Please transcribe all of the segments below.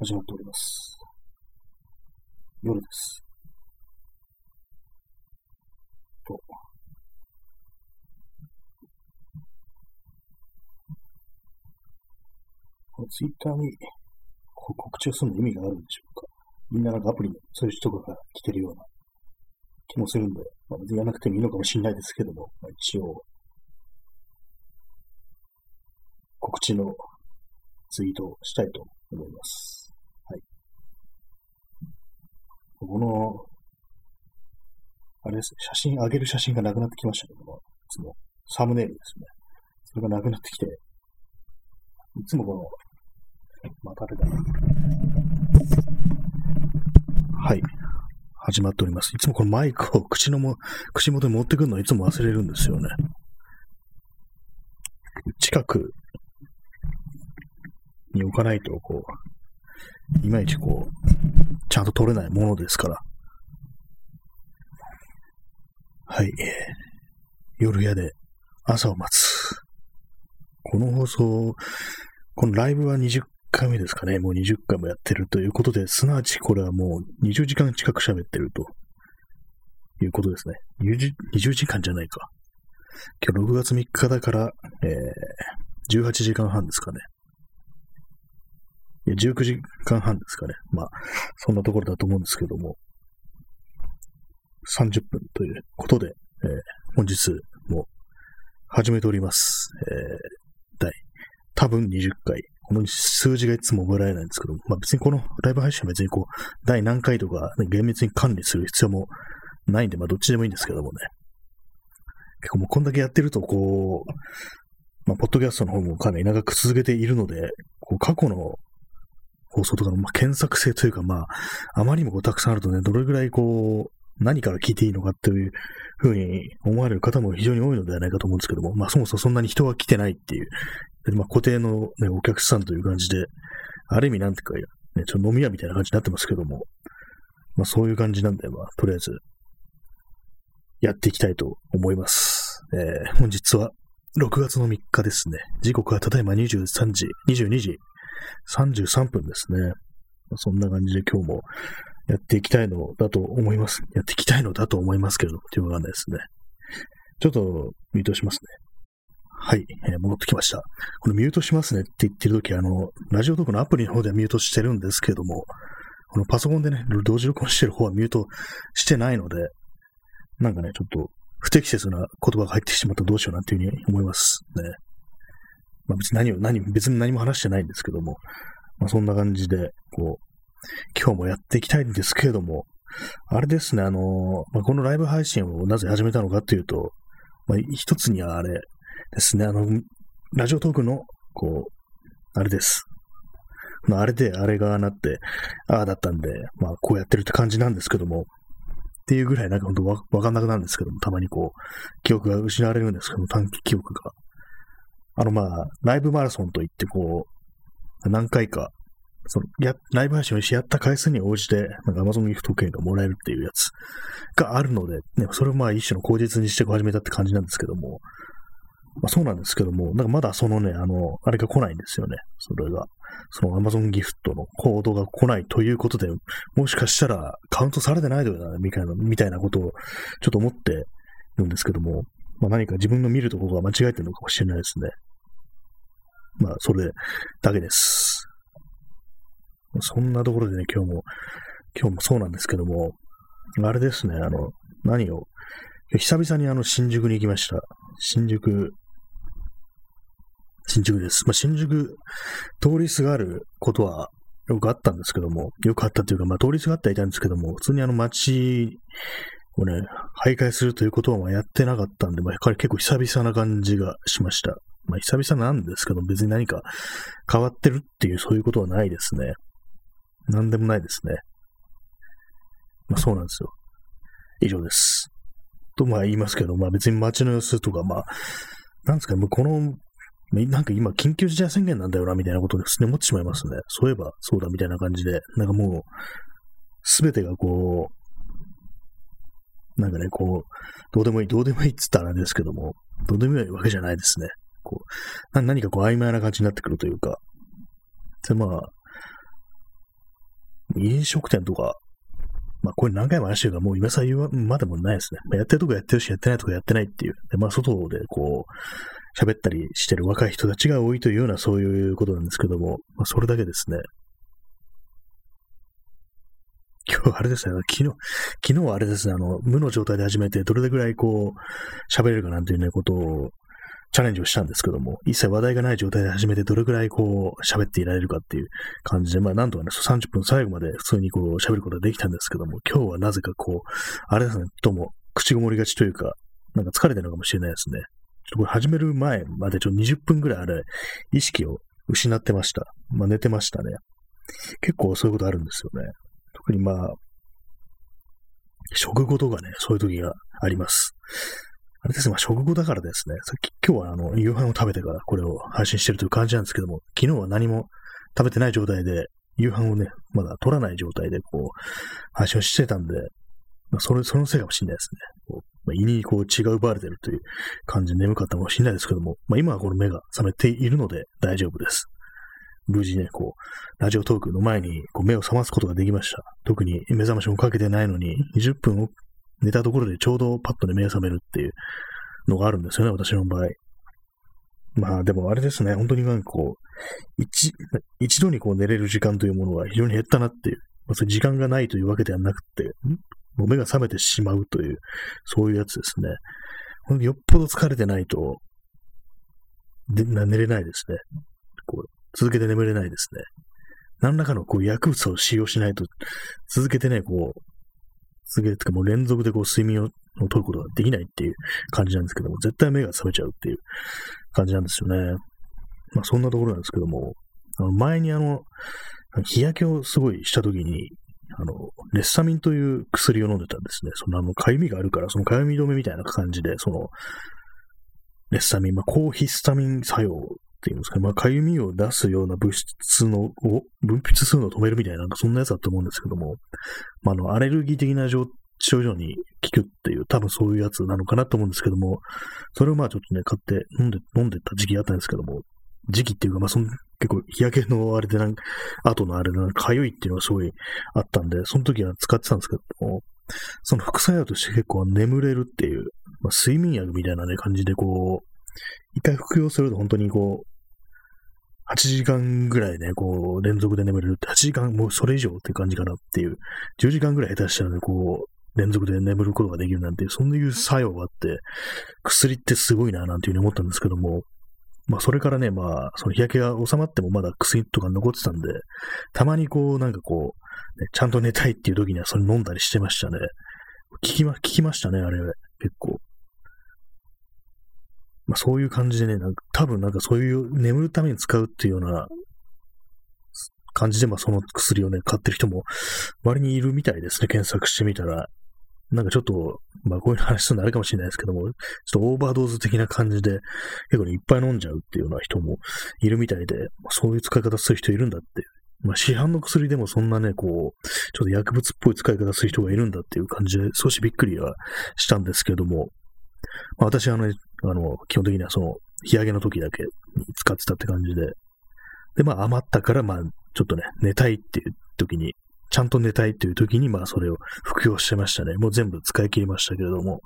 始まっております。夜です。と。このツイッターに告知をするの意味があるんでしょうかみんななんかアプリにそういう人が来てるような気もするんで、まあ、別にやらなくてもいいのかもしれないですけども、まあ、一応、告知のツイートをしたいと思います。はい。この、あれです、写真、上げる写真がなくなってきましたけども、いつも、サムネイルですね。それがなくなってきて、いつもこの、またあれだ。はい。始まっております。いつもこのマイクを口のも、口元に持ってくるのをいつも忘れるんですよね。近くに置かないと、こう、いまいちこう、ちゃんと取れないものですから。はい。夜屋で朝を待つ。この放送、このライブは20回目ですかね。もう20回もやってるということで、すなわちこれはもう20時間近く喋ってるということですね。20, 20時間じゃないか。今日6月3日だから、えー、18時間半ですかね。19時間半ですかね。まあ、そんなところだと思うんですけども、30分ということで、えー、本日も始めております。えー、第、多分20回。この数字がいつも覚えられないんですけど、まあ別にこのライブ配信は別にこう、第何回とか、ね、厳密に管理する必要もないんで、まあどっちでもいいんですけどもね。結構もうこんだけやってると、こう、まあ、ポッドキャストの方もかなり長く続けているので、こう過去の放送とかの、まあ、検索性というか、まあ、あまりにもこうたくさんあるとね、どれぐらいこう、何から聞いていいのかっていうふうに思われる方も非常に多いのではないかと思うんですけども、まあそもそもそんなに人が来てないっていう、まあ固定の、ね、お客さんという感じで、ある意味なんていうか、ね、ちょっと飲み屋みたいな感じになってますけども、まあそういう感じなんで、まあとりあえず、やっていきたいと思います。えー、本日は6月の3日ですね。時刻はただいま23時、22時33分ですね。ま、そんな感じで今日もやっていきたいのだと思います。やっていきたいのだと思いますけれども、っていうのがわかんないですね。ちょっとミュートしますね。はい、えー、戻ってきました。このミュートしますねって言ってるとき、あの、ラジオトークのアプリの方ではミュートしてるんですけども、このパソコンでね、同時録音してる方はミュートしてないので、なんかね、ちょっと不適切な言葉が入ってしまったらどうしようなっていうふうに思いますね。まあ別に何を、何、別に何も話してないんですけども、まあそんな感じで、こう、今日もやっていきたいんですけれども、あれですね、あの、まあ、このライブ配信をなぜ始めたのかというと、まあ、一つにはあれですね、あの、ラジオトークの、こう、あれです。まあ、あれで、あれがなって、ああだったんで、まあ、こうやってるって感じなんですけども、っていうぐらいなんか本当わわかんなくなるんですけども、たまにこう、記憶が失われるんですけども、短期記憶が。あの、まあ、ライブマラソンといって、こう、何回か、その、や、ライブ配信をしやった回数に応じて、なんか Amazon ギフト券がもらえるっていうやつがあるので、ね、それをまあ一種の口実にして始めたって感じなんですけども、まあそうなんですけども、なんかまだそのね、あの、あれが来ないんですよね。それが。その Amazon ギフトのコードが来ないということで、もしかしたらカウントされてないのよな、みたいな、みたいなことをちょっと思ってるんですけども、まあ何か自分の見るところが間違えてるのかもしれないですね。まあそれだけです。そんなところでね、今日も、今日もそうなんですけども、あれですね、あの、何を、久々にあの、新宿に行きました。新宿、新宿です。まあ、新宿、通りすがることはよくあったんですけども、よくあったというか、まあ、通りすがってはいたんですけども、普通にあの街をね、徘徊するということはまやってなかったんで、まあ、やっぱり結構久々な感じがしました。まあ、久々なんですけど、別に何か変わってるっていう、そういうことはないですね。なんでもないですね。まあそうなんですよ。以上です。とまあ言いますけど、まあ別に街の様子とか、まあ、なんですかね、もうこの、なんか今緊急事態宣言なんだよな、みたいなことですね、思ってしまいますね。そういえばそうだ、みたいな感じで、なんかもう、すべてがこう、なんかね、こう、どうでもいい、どうでもいいっつったらあれですけども、どうでもいいわけじゃないですね。こう、何かこう曖昧な感じになってくるというか、でまあ、飲食店とか、まあこれ何回も話してるから、もう今更言うまでもないですね。まあ、やってるとこやってるし、やってないとこやってないっていう。で、まあ外でこう、喋ったりしてる若い人たちが多いというようなそういうことなんですけども、まあそれだけですね。今日あれですね、昨日、昨日はあれですね、あの、無の状態で始めて、どれぐらいこう、喋れるかなんていうね、ことを、チャレンジをしたんですけども、一切話題がない状態で始めて、どれぐらいこう、喋っていられるかっていう感じで、まあ、なんとかね、30分最後まで普通にこう、喋ることができたんですけども、今日はなぜかこう、あれですね、とも、口ごもりがちというか、なんか疲れてるのかもしれないですね。ちょっとこれ始める前までちょっと20分ぐらいあれ、意識を失ってました。まあ、寝てましたね。結構そういうことあるんですよね。特にまあ、食後とかね、そういう時があります。あれですね、まあ、食後だからですね、さっき今日はあの、夕飯を食べてからこれを配信してるという感じなんですけども、昨日は何も食べてない状態で、夕飯をね、まだ取らない状態でこう、配信をしてたんで、まあ、それ、そのせいかもしれないですね。こうまあ、胃にこう血が奪われてるという感じで眠かったかもしれないですけども、まあ、今はこの目が覚めているので大丈夫です。無事ね、こう、ラジオトークの前にこう目を覚ますことができました。特に目覚ましもかけてないのに、20分寝たところでちょうどパッとね、目覚めるっていうのがあるんですよね、私の場合。まあでもあれですね、本当になんかこう、一、一度にこう寝れる時間というものが非常に減ったなっていう、まあ、時間がないというわけではなくて、もう目が覚めてしまうという、そういうやつですね。ほんよっぽど疲れてないと、で寝れないですね。こう続けて眠れないですね。何らかのこう薬物を使用しないと、続けてね、こう、続けて、もう連続でこう睡眠を取ることができないっていう感じなんですけども、絶対目が覚めちゃうっていう感じなんですよね。まあそんなところなんですけども、あの前にあの、日焼けをすごいした時に、あの、レッサミンという薬を飲んでたんですね。そのあの、痒みがあるから、その痒み止めみたいな感じで、その、レッサミン、まあ、抗ヒスタミン作用っていうんですかね、まあ、かゆみを出すような物質の、を分泌するのを止めるみたいな、なんかそんなやつだと思うんですけども、まあ、あの、アレルギー的な症状に効くっていう、多分そういうやつなのかなと思うんですけども、それをまあちょっとね、買って飲んで、飲んでた時期あったんですけども、時期っていうか、まあその、結構日焼けのあれでなんか、後のあれでなんか痒いっていうのがすごいあったんで、その時は使ってたんですけども、その副作用として結構眠れるっていう、まあ、睡眠薬みたいなね、感じでこう、一回服用すると本当にこう、8時間ぐらいね、こう、連続で眠れるって、8時間、もうそれ以上って感じかなっていう、10時間ぐらい下手したらね、こう、連続で眠ることができるなんていう、そういう作用があって、薬ってすごいな、なんていうふうに思ったんですけども、まあ、それからね、まあ、その日焼けが収まってもまだ薬とか残ってたんで、たまにこう、なんかこう、ね、ちゃんと寝たいっていう時にはそれ飲んだりしてましたね。聞きま、聞きましたね、あれ、結構。まあ、そういう感じでね、なんか多分なんかそういう眠るために使うっていうような感じで、まあその薬をね、買ってる人も割にいるみたいですね、検索してみたら。なんかちょっと、まあこういう話するのあれかもしれないですけども、ちょっとオーバードーズ的な感じで、結構ね、いっぱい飲んじゃうっていうような人もいるみたいで、まあ、そういう使い方する人いるんだって。まあ市販の薬でもそんなね、こう、ちょっと薬物っぽい使い方する人がいるんだっていう感じで、少しびっくりはしたんですけども、まあ、私はあの、あの、基本的にはその、日焼けの時だけ使ってたって感じで、で、まあ余ったから、まあ、ちょっとね、寝たいっていう時に、ちゃんと寝たいっていう時に、まあそれを服用してましたね。もう全部使い切りましたけれども。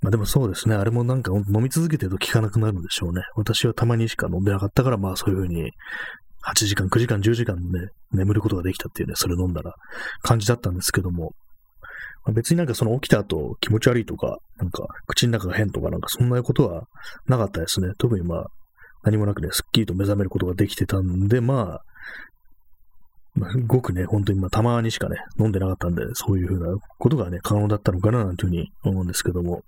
まあでもそうですね。あれもなんか飲み続けてると効かなくなるんでしょうね。私はたまにしか飲んでなかったから、まあそういうふうに、8時間、9時間、10時間ね、眠ることができたっていうね、それ飲んだら感じだったんですけども、まあ、別になんかその起きた後気持ち悪いとか、なんか口の中が変とかなんかそんなことはなかったですね。特にまあ何もなくね、すっきりと目覚めることができてたんで、まあ、まあ、ごくね、本当にまあたまにしかね、飲んでなかったんで、そういうふうなことがね、可能だったのかななんていうふうに思うんですけども、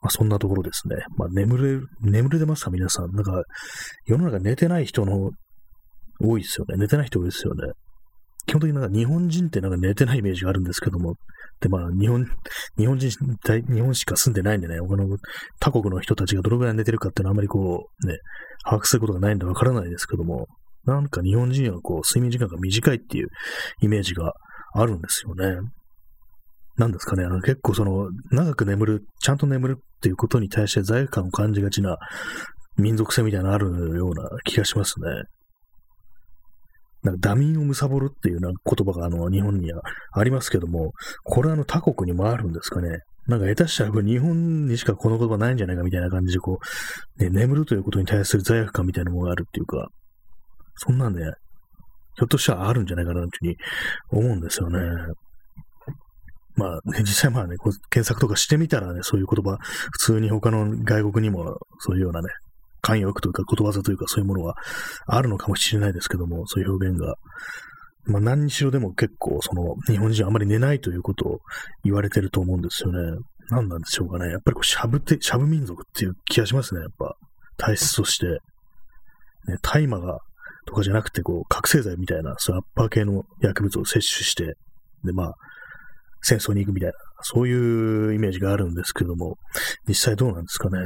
まあそんなところですね。まあ眠れ、眠れてますか皆さん。なんか、世の中寝てない人の多いですよね。寝てない人多いですよね。基本的になんか日本人ってなんか寝てないイメージがあるんですけども、で、まあ、日本、日本人、日本しか住んでないんでね、他の他国の人たちがどのぐらい寝てるかっていうのはあまりこう、ね、把握することがないんでわからないですけども、なんか日本人はこう、睡眠時間が短いっていうイメージがあるんですよね。なんですかね、あの結構その、長く眠る、ちゃんと眠るっていうことに対して罪悪感を感じがちな民族性みたいなのあるような気がしますね。なんかダミーを貪るっていうな言葉があの日本にはありますけども、これはあの他国にもあるんですかね。なんか下手したらこれ日本にしかこの言葉ないんじゃないかみたいな感じでこう、ね、眠るということに対する罪悪感みたいなものがあるっていうか、そんなんね、ひょっとしたらあるんじゃないかなというふうに思うんですよね。まあ、ね、実際まあね、こう検索とかしてみたらね、そういう言葉、普通に他の外国にもそういうようなね、慣用句というかことわざというかそういうものはあるのかもしれないですけども、そういう表現が。まあ何にしろでも結構その日本人はあまり寝ないということを言われてると思うんですよね。何なんでしょうかね。やっぱりこうしゃぶって、しゃぶ民族っていう気がしますね、やっぱ。体質として。ね、大麻が、とかじゃなくて、こう、覚醒剤みたいな、そういうアッパー系の薬物を摂取して、で、まあ、戦争に行くみたいな、そういうイメージがあるんですけども、実際どうなんですかね。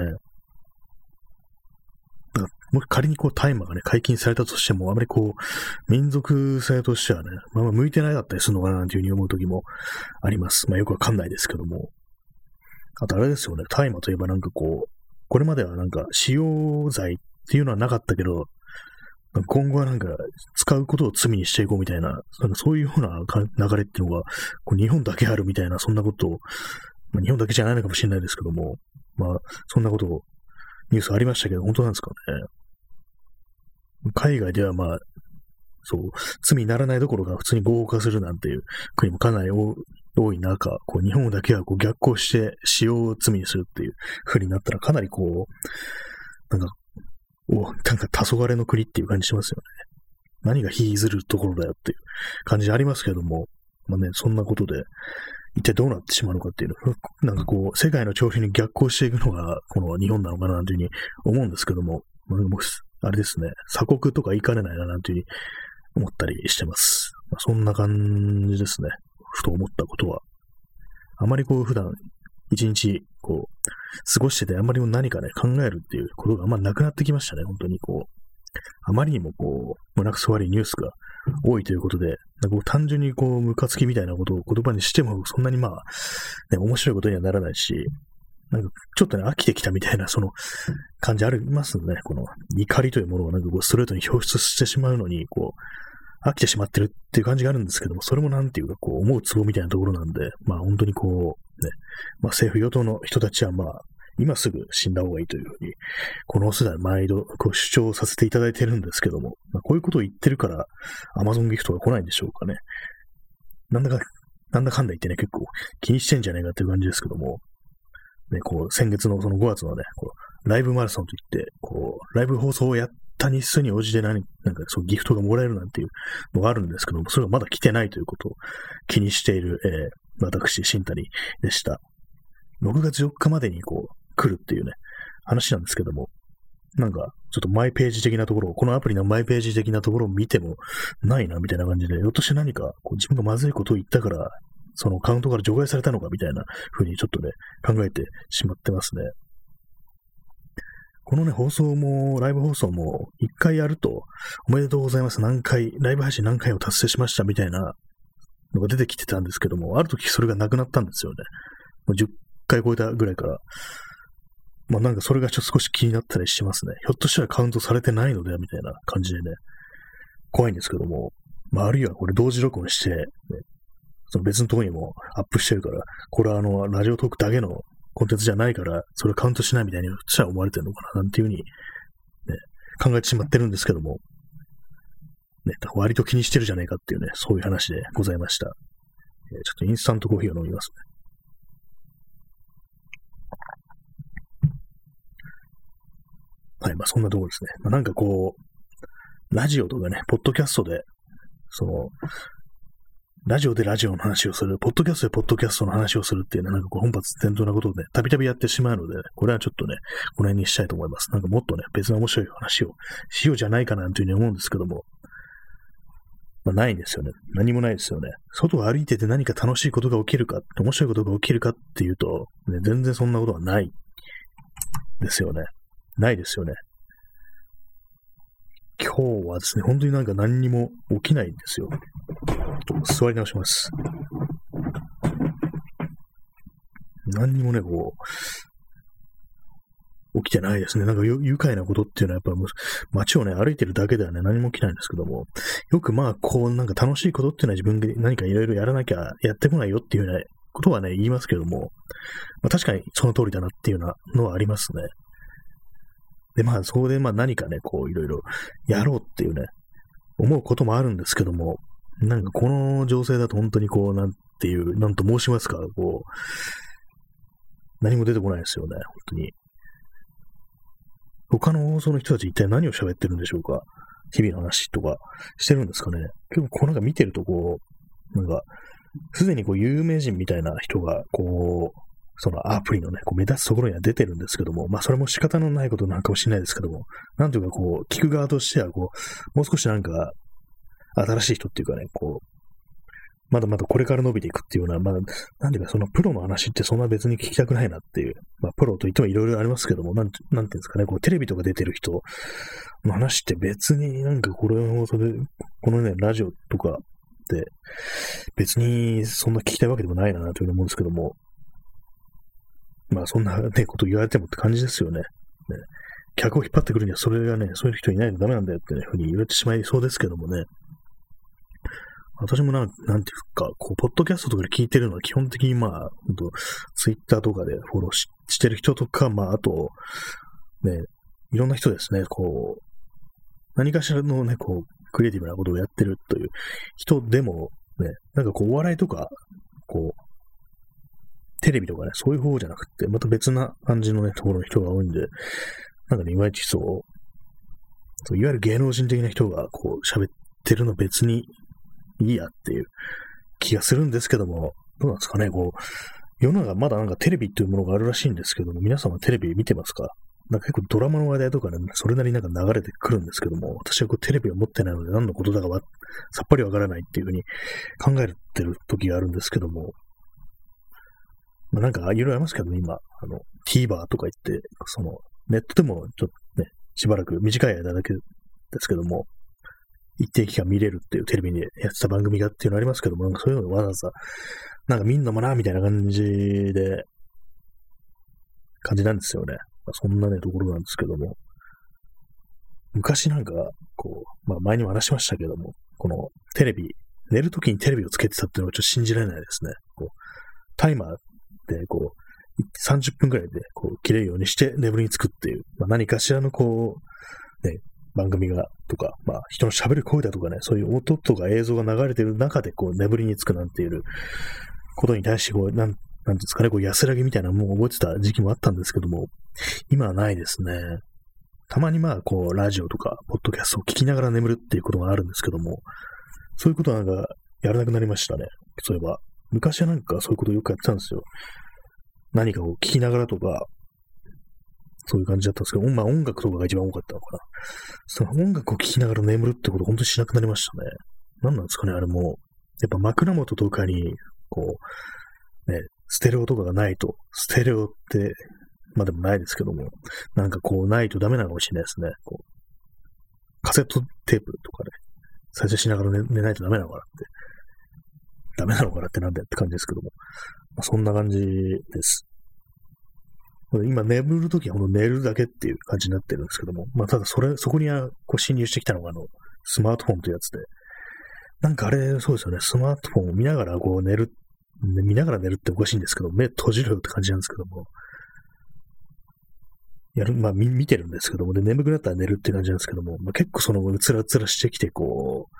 もし仮にこう大麻がね、解禁されたとしても、あまりこう、民族性としてはね、まあまあ向いてないだったりするのかななんていうふうに思う時もあります。まあよくわかんないですけども。あとあれですよね、大麻といえばなんかこう、これまではなんか使用罪っていうのはなかったけど、今後はなんか使うことを罪にしていこうみたいな、なんかそういうような流れっていうのが、こう日本だけあるみたいな、そんなことを、まあ、日本だけじゃないのかもしれないですけども、まあ、そんなことをニュースありましたけど、本当なんですかね。海外ではまあ、そう、罪にならないどころか普通に合法化するなんていう国もかなり多い中、こう日本だけはこう逆行して使用を罪にするっていう風になったらかなりこう、なんか、お、なんか黄昏の国っていう感じしますよね。何が引きずるところだよっていう感じありますけども、まあね、そんなことで、一体どうなってしまうのかっていうのなんかこう、世界の調子に逆行していくのが、この日本なのかなというふうに思うんですけども、まあ、れですね、鎖国とか行かれないななんていうふうに思ったりしてます。まあ、そんな感じですね。ふと思ったことは。あまりこう、普段、一日、こう、過ごしてて、あまりも何かね、考えるっていうことがあんまなくなってきましたね、本当にこう。あまりにもこう、胸くそ悪いニュースが多いということで、なんか単純にこう、ムカつきみたいなことを言葉にしても、そんなにまあ、ね、面白いことにはならないし、なんか、ちょっとね、飽きてきたみたいな、その、感じありますね。この、怒りというものをなんかこう、ストレートに表出してしまうのに、こう、飽きてしまってるっていう感じがあるんですけども、それもなんていうか、こう、思うツボみたいなところなんで、まあ本当にこう、ね、まあ政府与党の人たちはまあ、今すぐ死んだ方がいいというふうに、この世代毎度こう主張させていただいてるんですけども、まあ、こういうことを言ってるから、アマゾンギフトが来ないんでしょうかね。なんだか、なんだかんだ言ってね、結構気にしてんじゃないかっていう感じですけども、ね、こう、先月のその5月のね、こうライブマラソンといって、こう、ライブ放送をやった日数に応じて何、なんかそうギフトがもらえるなんていうのがあるんですけども、それがまだ来てないということを気にしている、えー、私、新谷でした。6月4日までにこう、来るっていうね、話なんですけども、なんか、ちょっとマイページ的なところを、このアプリのマイページ的なところを見てもないな、みたいな感じで、ひょっとして何か、こう自分がまずいことを言ったから、そのカウントから除外されたのか、みたいな風にちょっとね、考えてしまってますね。このね、放送も、ライブ放送も、一回やると、おめでとうございます。何回、ライブ配信何回を達成しました、みたいなのが出てきてたんですけども、ある時それがなくなったんですよね。もう10回超えたぐらいから、まあなんかそれがちょっと少し気になったりしますね。ひょっとしたらカウントされてないのではみたいな感じでね、怖いんですけども、まああるいはこれ同時録音して、ね、その別のとこにもアップしてるから、これはあの、ラジオトークだけのコンテンツじゃないから、それカウントしないみたいに、しは思われてるのかな、なんていうふうに、ね、考えてしまってるんですけども、ね、割と気にしてるじゃないかっていうね、そういう話でございました。え、ちょっとインスタントコーヒーを飲みますね。はい、まあそんなところですね。まあなんかこう、ラジオとかね、ポッドキャストで、その、ラジオでラジオの話をする、ポッドキャストでポッドキャストの話をするっていうね、なんかこう本発転倒なことをね、たびたびやってしまうので、これはちょっとね、この辺にしたいと思います。なんかもっとね、別の面白い話をしようじゃないかなというふうに思うんですけども、まあないんですよね。何もないですよね。外を歩いてて何か楽しいことが起きるか、面白いことが起きるかっていうと、ね、全然そんなことはないですよね。ないですよね。今日はですね、本当になんか何にも起きないんですよ。座り直します。何にもね、こう、起きてないですね。なんか愉快なことっていうのはやっぱ街をね、歩いてるだけではね、何も起きないんですけども、よくまあ、こう、なんか楽しいことっていうのは自分で何かいろいろやらなきゃやってこないよっていうようなことはね、言いますけども、まあ、確かにその通りだなっていうようなのはありますね。で、まあ、そこでまあ何かね、こう、いろいろやろうっていうね、思うこともあるんですけども、なんかこの情勢だと本当にこう、なんていう、なんと申しますか、こう、何も出てこないですよね、本当に。他の放送の人たち一体何を喋ってるんでしょうか日々の話とかしてるんですかね結構こうなんか見てるとこう、なんか、すでにこう有名人みたいな人が、こう、そのアプリのね、こう目立つところには出てるんですけども、まあそれも仕方のないことなんかもしれないですけども、なんというかこう、聞く側としてはこう、もう少しなんか、新しい人っていうかね、こう、まだまだこれから伸びていくっていうような、まあ、なんていうか、そのプロの話ってそんな別に聞きたくないなっていう、まあ、プロといってもいろいろありますけども、なんて、なんていうんですかね、こう、テレビとか出てる人の話って別になんかこれの放送で、このね、ラジオとかって別にそんな聞きたいわけでもないなというふうに思うんですけども、まあそんなね、こと言われてもって感じですよね。ね客を引っ張ってくるにはそれがね、そういう人いないとダメなんだよってね、ふうに言われてしまいそうですけどもね。私もなん、なんていうか、こう、ポッドキャストとかで聞いてるのは基本的にまあ、と、ツイッターとかでフォローししてる人とか、まあ、あと、ね、いろんな人ですね、こう、何かしらのね、こう、クリエイティブなことをやってるという人でも、ね、なんかこう、お笑いとか、こう、テレビとかね、そういう方じゃなくて、また別な感じのね、ところの人が多いんで、なんかね、いまいちそう、いわゆる芸能人的な人がこう喋ってるの別にいいやっていう気がするんですけども、どうなんですかね、こう、世の中まだなんかテレビっていうものがあるらしいんですけども、皆様テレビ見てますか？なんか結構ドラマの話題とかね、それなりになんか流れてくるんですけども、私はこうテレビを持ってないので何のことだかはさっぱりわからないっていうふうに考えてる時があるんですけども、まあ、なんかいろいろありますけど、ね、今、あの、TVer とか言って、その、ネットでもちょっとね、しばらく短い間だけですけども、一定期間見れるっていうテレビでやってた番組がっていうのありますけども、なんかそういうのわざわざ、なんか見んのもな、みたいな感じで、感じなんですよね。まあ、そんなね、ところなんですけども。昔なんか、こう、まあ前にも話しましたけども、このテレビ、寝るときにテレビをつけてたっていうのはちょっと信じられないですね。こう、タイマー、こう、30分くらいで、こう、切れるようにして眠りにつくっていう、まあ、何かしらのこう、ね、番組が、とか、まあ、人の喋る声だとかね、そういう音とか映像が流れてる中で、こう、眠りにつくなんていうことに対して、こう、なん、なんですかね、こう、安らぎみたいなものを覚えてた時期もあったんですけども、今はないですね。たまにまあ、こう、ラジオとか、ポッドキャストを聞きながら眠るっていうことがあるんですけども、そういうことなんか、やらなくなりましたね。そういえば。昔はなんかそういうことよくやってたんですよ。何かを聞きながらとか、そういう感じだったんですけど、まあ音楽とかが一番多かったのかな。その音楽を聴きながら眠るってこと本当にしなくなりましたね。何なんですかね、あれも。やっぱ枕元とかに、こう、ね、ステレオとかがないと、ステレオって、まあでもないですけども、なんかこうないとダメなのかもしれないですね。こうカセットテープとかで、ね、再生しながら寝寝ないとダメなのかなって。ダメなのかなってなんだよって感じですけども。まあ、そんな感じです。今眠るときはほんと寝るだけっていう感じになってるんですけども、まあただそれ、そこにはこう侵入してきたのがあの、スマートフォンというやつで、なんかあれ、そうですよね、スマートフォンを見ながらこう寝る、見ながら寝るっておかしいんですけど、目閉じるよって感じなんですけども、やる、まあ見てるんですけども、で、眠くなったら寝るって感じなんですけども、まあ、結構その、つらつらしてきて、こう、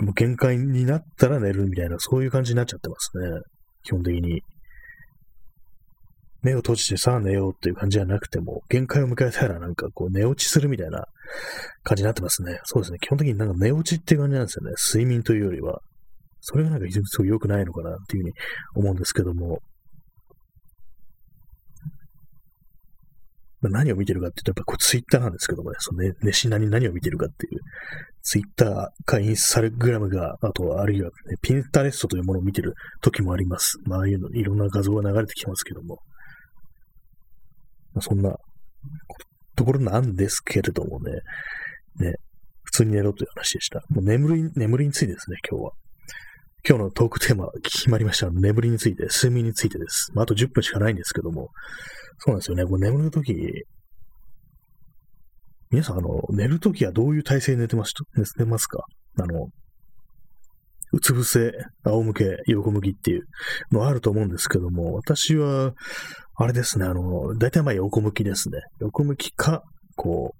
もう限界になったら寝るみたいな、そういう感じになっちゃってますね。基本的に。目を閉じてさあ寝ようっていう感じじゃなくても、限界を迎えたらなんかこう寝落ちするみたいな感じになってますね。そうですね。基本的になんか寝落ちっていう感じなんですよね。睡眠というよりは。それがなんか非常にすごい良くないのかなっていうふうに思うんですけども。何を見てるかっていうと、やっぱこうツイッターなんですけどもね、そのね、熱心なに何を見てるかっていう、ツイッターかインスタグラムが、あとはあるいは、ね、ピンタレストというものを見てる時もあります。まあ、ああいうの、いろんな画像が流れてきますけども。まあ、そんなところなんですけれどもね、ね、普通に寝ろという話でした。もう眠り、眠りについてですね、今日は。今日のトークテーマ決まりました。眠りについて、睡眠についてです。まあ、あと10分しかないんですけども、そうなんですよね。こう眠るとき、皆さん、あの、寝るときはどういう体勢で寝てます寝てますか？あの、うつ伏せ、仰向け、横向きっていうのあると思うんですけども、私は、あれですね、あの、大体まあ横向きですね。横向きか、こ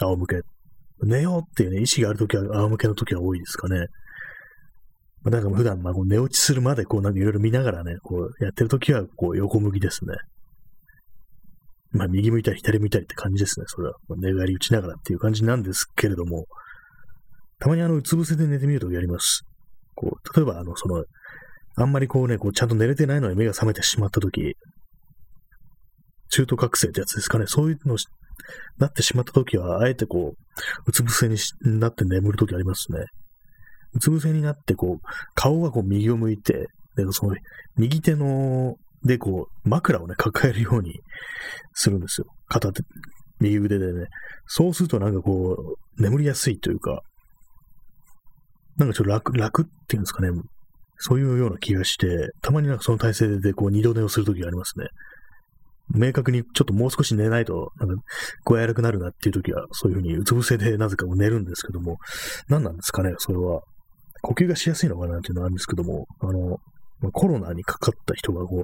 う、仰向け。寝ようっていうね、意識があるときは仰向けのときは多いですかね。まあ、なんか普段、まあ、こう寝落ちするまで、こう、なんかいろいろ見ながらね、こう、やってるときは、こう、横向きですね。まあ、右向いたり左向いたりって感じですね。それはま、寝返り打ちながらっていう感じなんですけれども、たまにあの、うつ伏せで寝てみるときあります。こう、例えば、あの、その、あんまりこうね、こう、ちゃんと寝れてないのに目が覚めてしまったとき、中途覚醒ってやつですかね。そういうのなってしまったときは、あえてこう、うつ伏せになって眠るときありますね。うつ伏せになって、こう、顔がこう右を向いて、で、その、右手の、で、こう、枕をね、抱えるようにするんですよ。片手、右腕でね。そうするとなんかこう、眠りやすいというか、なんかちょっと楽、楽っていうんですかね。そういうような気がして、たまになんかその体勢でこう二度寝をするときがありますね。明確にちょっともう少し寝ないと、なんか、具合悪くなるなっていうときは、そういうふうにうつ伏せでなぜか寝るんですけども、何なんですかね、それは。呼吸がしやすいのかなっていうのはあるんですけども、あの、まコロナにかかった人がこう、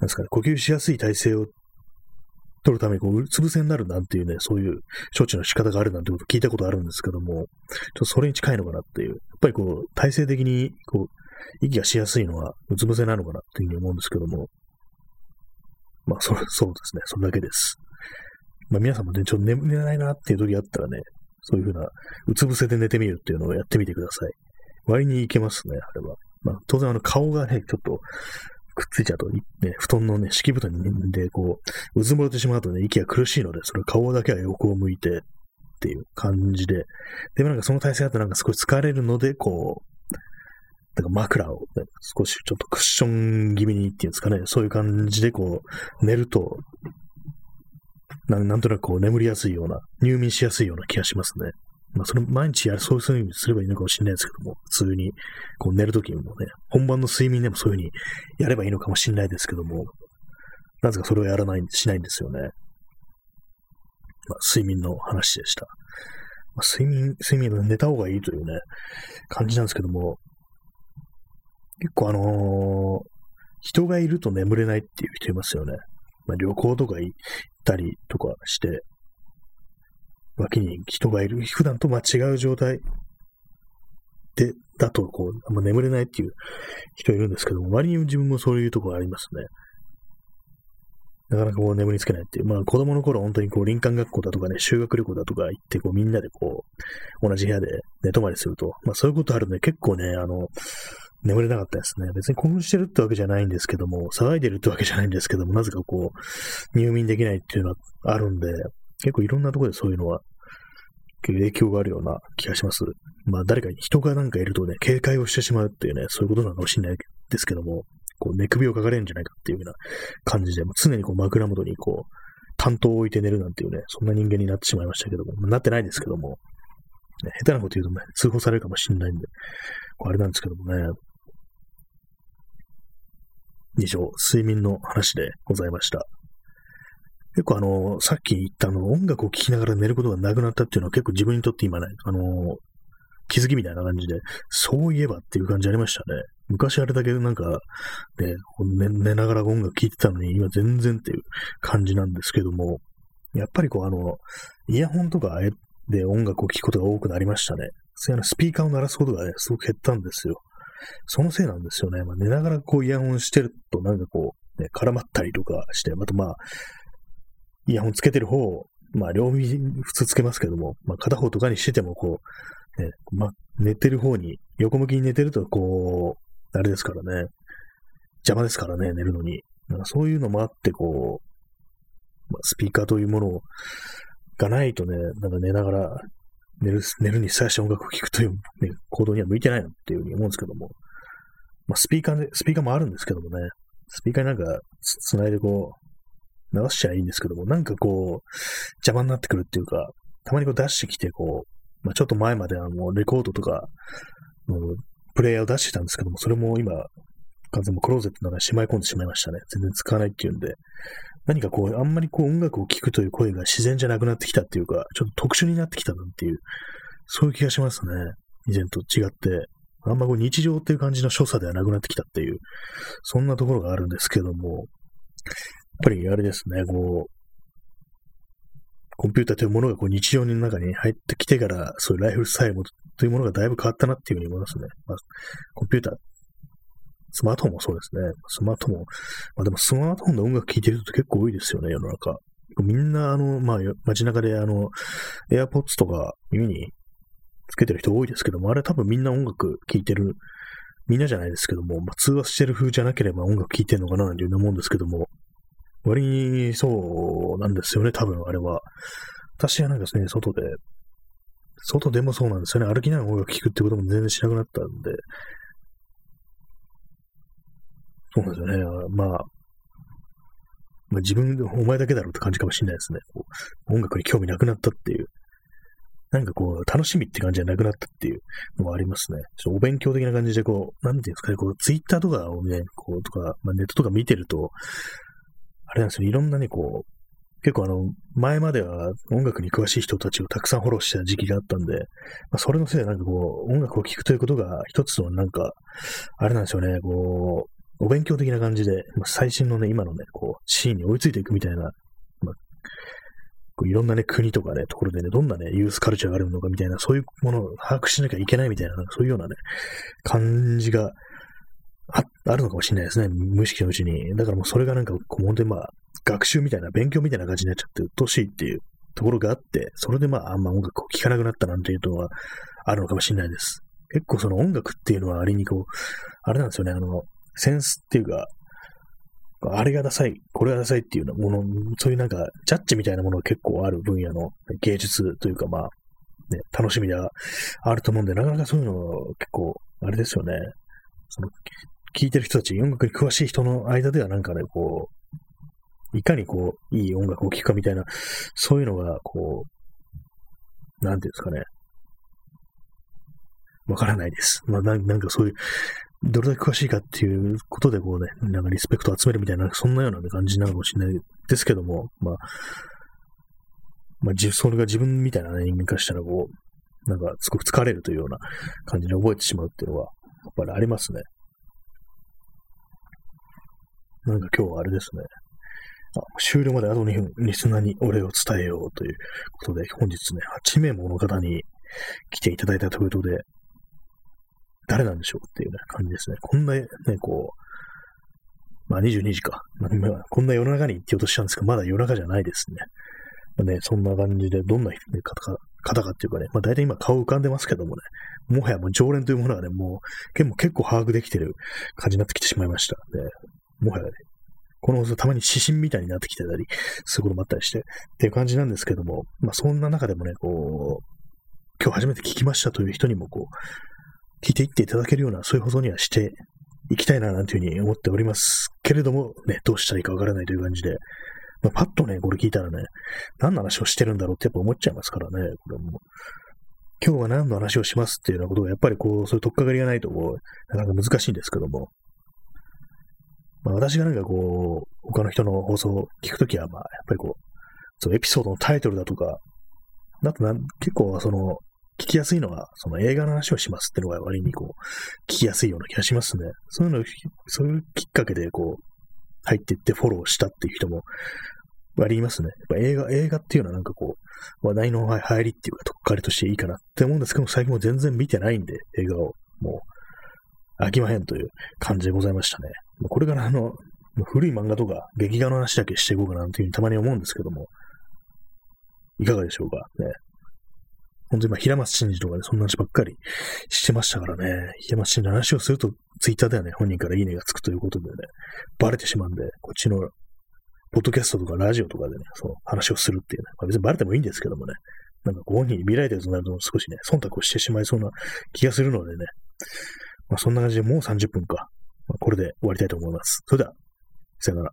なんですかね、呼吸しやすい体勢を取るためにこう、うつ伏せになるなんていうね、そういう処置の仕方があるなんてこと聞いたことあるんですけども、ちょっとそれに近いのかなっていう、やっぱりこう、体制的に、こう、息がしやすいのはうつ伏せなのかなっていうふうに思うんですけども、まあ、そ、そうですね、それだけです。まあ、皆さんもね、ちょっと眠れないなっていう時あったらね、そういうふうな、うつ伏せで寝てみるっていうのをやってみてください。割にいけますね、あれは。まあ、当然あの顔がね、ちょっとくっついちゃうと、ね、布団のね、敷布団にでこう、うずもれてしまうとね、息が苦しいので、それ顔だけは横を向いてっていう感じで、でもなんかその体勢だとなんか少し疲れるので、こう、なんか枕を、ね、少しちょっとクッション気味にっていうんですかね、そういう感じでこう、寝ると、なんとなくこう眠りやすいような、入眠しやすいような気がしますね。まあ、それ毎日やる、そういうふうにすればいいのかもしれないですけども、普通に、こう寝るときにもね、本番の睡眠でもそういうふうにやればいいのかもしれないですけども、なぜかそれをやらない、しないんですよね。まあ、睡眠の話でした。まあ、睡眠、睡眠は寝た方がいいというね、感じなんですけども、結構あのー、人がいると眠れないっていう人いますよね。まあ、旅行とか行ったりとかして、脇に人がいる、普段とまあ違う状態で、だと、こう、あんま眠れないっていう人いるんですけども、割に自分もそういうところありますね。なかなかこう眠りつけないっていう。まあ子供の頃本当にこう林間学校だとかね、修学旅行だとか行ってこうみんなでこう、同じ部屋で寝泊まりすると、まあそういうことあるんで結構ね、あの、眠れなかったですね。別に興奮してるってわけじゃないんですけども、騒いでるってわけじゃないんですけども、なぜかこう、入眠できないっていうのはあるんで、結構いろんなところでそういうのは影響があるような気がします。まあ誰かに人がなんかいるとね、警戒をしてしまうっていうね、そういうことなのかもしれないですけども、こう寝首をかかれるんじゃないかっていうような感じで、もう常にこう枕元にこう、担当を置いて寝るなんていうね、そんな人間になってしまいましたけども、なってないですけども、ね、下手なこと言うとね、通報されるかもしれないんで、あれなんですけどもね。以上、睡眠の話でございました。結構あの、さっき言ったあの、音楽を聴きながら寝ることがなくなったっていうのは結構自分にとって今ね、あの、気づきみたいな感じで、そういえばっていう感じありましたね。昔あれだけなんか、ね、寝ながら音楽聴いてたのに、今全然っていう感じなんですけども、やっぱりこうあの、イヤホンとかで音楽を聴くことが多くなりましたね。そういうスピーカーを鳴らすことがね、すごく減ったんですよ。そのせいなんですよね。まあ、寝ながらこうイヤホンしてるとなんかこう、ね、絡まったりとかして、またまあ、イヤホンつけてる方を、まあ、両耳普通つけますけども、まあ、片方とかにしてても、こう、ね、まあ、寝てる方に、横向きに寝てると、こう、あれですからね、邪魔ですからね、寝るのに。なんかそういうのもあって、こう、まあ、スピーカーというものがないとね、なんか寝ながら、寝る、寝るに最初音楽を聴くという、ね、行動には向いてないなっていうふうに思うんですけども、まあ、スピーカーで、スピーカーもあるんですけどもね、スピーカーになんかつ、つないでこう、流しちゃいいんですけども、なんかこう、邪魔になってくるっていうか、たまにこう出してきて、こう、まあ、ちょっと前まであの、レコードとか、プレイヤーを出してたんですけども、それも今、完全もクローゼットの中にしまい込んでしまいましたね。全然使わないっていうんで、何かこう、あんまりこう音楽を聴くという声が自然じゃなくなってきたっていうか、ちょっと特殊になってきたなっていう、そういう気がしますね。以前と違って、あんまこう日常っていう感じの所作ではなくなってきたっていう、そんなところがあるんですけども、ぱりあれですね、こう、コンピューターというものがこう日常の中に入ってきてから、そういうライフスタイルというものがだいぶ変わったなっていうふうに思いますね。まあ、コンピューター、スマートフォンもそうですね。スマートフォン、まあでもスマートフォンで音楽聴いてる人結構多いですよね、世の中。みんな、あの、まあ、街中であの、AirPods とか耳につけてる人多いですけども、あれ多分みんな音楽聴いてる、みんなじゃないですけども、まあ、通話してる風じゃなければ音楽聴いてるのかななんていうふうに思うんですけども、割にそうなんですよね、多分あれは。私はなんかですね、外で、外でもそうなんですよね。歩きながら音楽聴くってことも全然しなくなったんで、そうなんですよね。まあ、まあ、自分、お前だけだろうって感じかもしれないですね。音楽に興味なくなったっていう。なんかこう、楽しみって感じじゃなくなったっていうのもありますね。ちょっとお勉強的な感じで、こう、なんていうんですかね、こう、ツイッターとかをね、こう、とか、まあ、ネットとか見てると、あれなんですよ、いろんなね、こう、結構あの、前までは音楽に詳しい人たちをたくさんフォローした時期があったんで、まあ、それのせいでなんかこう、音楽を聴くということが一つのなんか、あれなんですよね、こう、お勉強的な感じで、まあ、最新のね、今のね、こう、シーンに追いついていくみたいな、まあ、こういろんなね、国とかね、ところでね、どんなね、ユースカルチャーがあるのかみたいな、そういうものを把握しなきゃいけないみたいな、なんかそういうようなね、感じがああるのかもしれないですね、無意識のうちに。だからもうそれがなんか、本当にまあ、学習みたいな、勉強みたいな感じになっちゃって、鬱陶しいっていうところがあって、それでまあ、あんま音楽を聴かなくなったなんていうのはあるのかもしれないです。結構その音楽っていうのはあれにこう、あれなんですよね、あの、センスっていうか、あれがダサい、これがダサいっていうのもの、そういうなんか、ジャッジみたいなものが結構ある分野の芸術というか、まあ、ね、楽しみがあると思うんで、なかなかそういうの結構、あれですよね。その、聴いてる人たち、音楽に詳しい人の間ではなんかね、こう、いかにこう、いい音楽を聴くかみたいな、そういうのが、こう、なんていうんですかね。わからないです。まあな、なんかそういう、どれだけ詳しいかっていうことで、こうね、なんかリスペクトを集めるみたいな、そんなような、感じなのかもしれないですけども、まあ、まあ、それが自分みたいな、人間かしたら、こう、なんか、すごく疲れるというような感じで覚えてしまうっていうのは、やっぱりありますね。なんか今日はあれですね。あ終了まであと2分、リスナーにお礼を伝えようということで、本日ね、8名もの方に来ていただいたということで、誰なんでしょうっていうね、感じですね。こんなね、こう、まあ22時か。こんな夜中に行ってようとしたんですけど、まだ夜中じゃないですね。まあ、ね、そんな感じで、どんな方か、方かっていうかね、まあ大体今顔浮かんでますけどもね、もはやもう常連というものはね、もう結構把握できてる感じになってきてしまいました。で、もはやね、この放送たまに指針みたいになってきてたり、することもあったりして、っていう感じなんですけども、まあそんな中でもね、こう、今日初めて聞きましたという人にもこう、聞いていっていただけるような、そういう放送にはしていきたいな、なんていうふうに思っておりますけれども、ね、どうしたらいいかわからないという感じで、まあ、パッとね、これ聞いたらね、何の話をしてるんだろうってやっぱ思っちゃいますからね、これも。今日は何の話をしますっていうようなことが、やっぱりこう、そういう取っかかりがないと、こう、なかなか難しいんですけども。まあ、私がなんかこう、他の人の放送を聞くときは、まあ、やっぱりこう、そのエピソードのタイトルだとか、だとな結構その、聞きやすいのは、その映画の話をしますっていうのが割にこう、聞きやすいような気がしますね。そういうの、そういうきっかけでこう、入っていってフォローしたっていう人も割りますね。やっぱ映画、映画っていうのはなんかこう、話題の入りっていうか、とっかりとしていいかなって思うんですけども、最近も全然見てないんで、映画を。もう、飽きまへんという感じでございましたね。これからあの、古い漫画とか劇画の話だけしていこうかなというふうにたまに思うんですけども、いかがでしょうか？ね。本当に今、平松真二とかでそんな話ばっかりしてましたからね。平松真二の話をすると、ツイッターではね、本人からいいねがつくということでね、バレてしまうんで、こっちの、ポッドキャストとかラジオとかでね、その話をするっていうね、まあ、別にバレてもいいんですけどもね、なんかご本人に見られてるとなると少しね、忖度をしてしまいそうな気がするのでね、まあそんな感じでもう30分か。まあ、これで終わりたいと思います。それでは、さよなら。